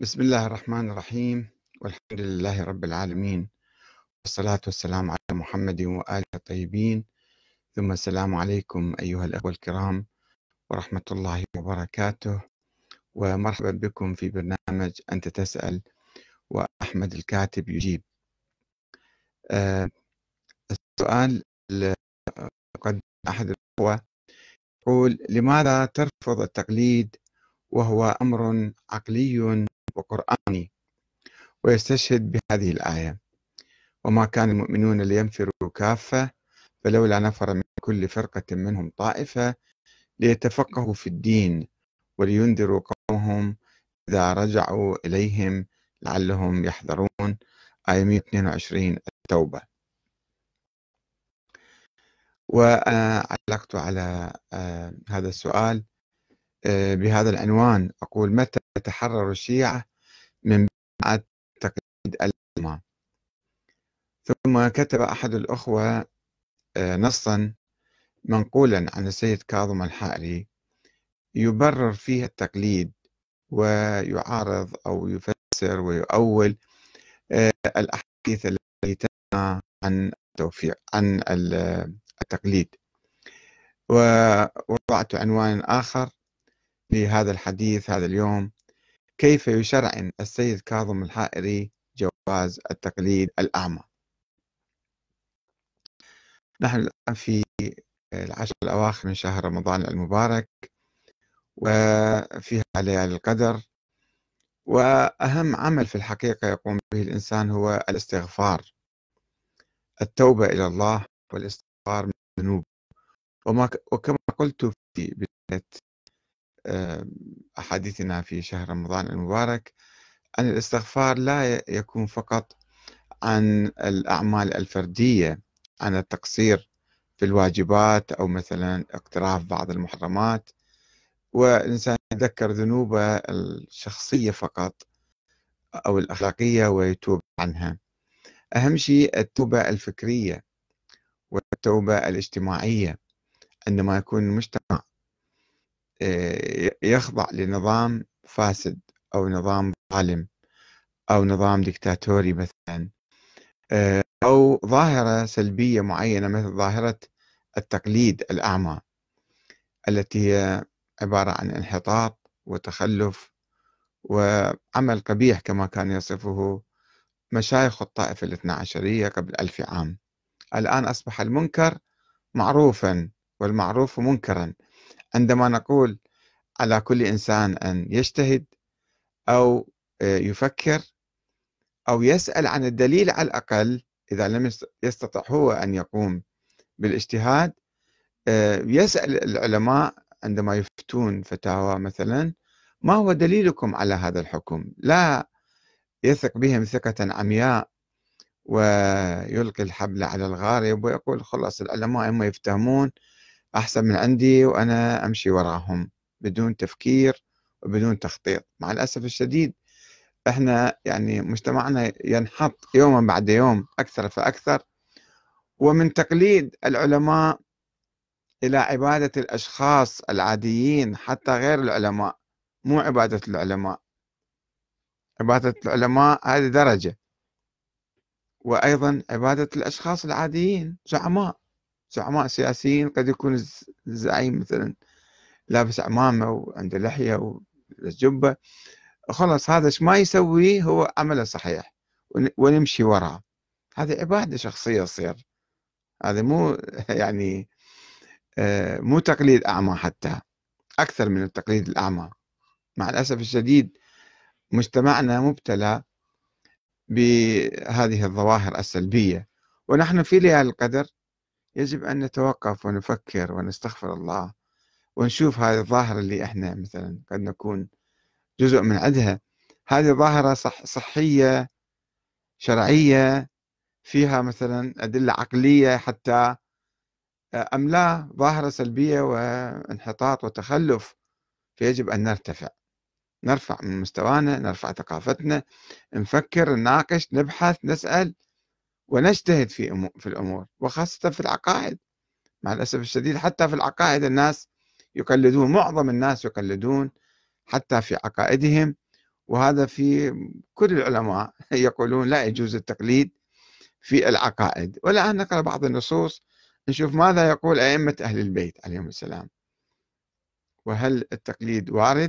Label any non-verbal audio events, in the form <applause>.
بسم الله الرحمن الرحيم. والحمد لله رب العالمين. والصلاة والسلام على محمد وآله الطيبين. ثم السلام عليكم أيها الأخوة الكرام ورحمة الله وبركاته. ومرحبا بكم في برنامج أنت تسأل وأحمد الكاتب يجيب. أه السؤال قد أحد الأخوة يقول لماذا ترفض التقليد وهو أمر عقلي وقرآني ويستشهد بهذه الآية. وما كان المؤمنون لينفروا كافة فلولا نفر من كل فرقة منهم طائفة ليتفقهوا في الدين ولينذروا قومهم إذا رجعوا إليهم لعلهم يحذرون. آية 122 التوبة. وأنا علقت على آه، هذا السؤال آه، بهذا العنوان أقول متى تحرر الشيعة من بعد تقليد الأمة. ثم كتب أحد الأخوة آه، نصا منقولا عن السيد كاظم الحائري يبرر فيه التقليد ويعارض أو يفسر ويؤول آه، الأحاديث التي تنهى عن التوفيق عن التقليد. ووضعت عنوان آخر لهذا الحديث هذا اليوم. كيف يشرعن السيد كاظم الحائري جواز التقليد الأعمى؟ نحن الآن في العشر الأواخر من شهر رمضان المبارك وفيها ليالي القدر وأهم عمل في الحقيقة يقوم به الإنسان هو الاستغفار التوبة إلى الله والاستغفار من الذنوب. وما وكما قلت في بداية أحاديثنا في شهر رمضان المبارك. أن الاستغفار لا يكون فقط عن الأعمال الفردية عن التقصير في الواجبات أو مثلا اقتراف بعض المحرمات. والإنسان يتذكر ذنوبه الشخصية فقط أو الأخلاقية ويتوب عنها. أهم شيء التوبة الفكرية والتوبة الاجتماعية. عندما يكون المجتمع يخضع لنظام فاسد أو نظام ظالم أو نظام ديكتاتوري مثلا. آه، أو ظاهرة سلبية معينة مثل ظاهرة التقليد الأعمى التي هي عبارة عن انحطاط وتخلف وعمل قبيح كما كان يصفه مشايخ الطائفة الاثنى عشرية قبل ألف عام. الآن أصبح المنكر معروفا والمعروف منكرا. عندما نقول على كل إنسان أن يجتهد أو آه، يفكر أو يسأل عن الدليل على الأقل إذا لم يستطع هو أن يقوم بالاجتهاد آه، يسأل العلماء عندما يفتون فتاوى مثلا ما هو دليلكم على هذا الحكم؟ لا يثق بهم ثقة عمياء ويلقي الحبل على الغارب ويقول خلاص العلماء هم يفتهمون أحسن من عندي وأنا أمشي وراهم بدون تفكير وبدون تخطيط. مع الأسف الشديد إحنا يعني مجتمعنا ينحط يوما بعد يوم أكثر فأكثر ومن تقليد العلماء إلى عبادة الأشخاص العاديين حتى غير العلماء مو عبادة العلماء. عبادة العلماء هذه درجة. وأيضا عبادة الأشخاص العاديين زعماء. زعماء سياسيين قد يكون الزعيم مثلا لابس عمامة وعنده لحية وجبة خلص هذا ما يسويه هو عمله صحيح ونمشي وراه. هذه عبادة شخصية تصير. هذا مو <laughs> يعني آه، مو تقليد أعمى حتى أكثر من التقليد الأعمى. مع الأسف الشديد مجتمعنا مبتلى بهذه الظواهر السلبية. ونحن في ليالي القدر يجب أن نتوقف ونفكر ونستغفر الله ونشوف هذه الظاهرة اللي إحنا مثلا قد نكون جزء من عندها. هذه ظاهرة صح صحية شرعية فيها مثلا أدلة عقلية حتى أم لا ظاهرة سلبية وانحطاط وتخلف فيجب أن نرتفع. نرفع من مستوانا نرفع ثقافتنا نفكر نناقش نبحث نسأل ونجتهد في في الأمور وخاصة في العقائد. مع الأسف الشديد حتى في العقائد الناس يقلدون معظم الناس يقلدون حتى في عقائدهم. وهذا في كل العلماء <laughs> يقولون لا يجوز التقليد في العقائد. والآن نقرأ بعض النصوص. نشوف ماذا يقول أئمة أهل البيت عليهم السلام. وهل التقليد وارد؟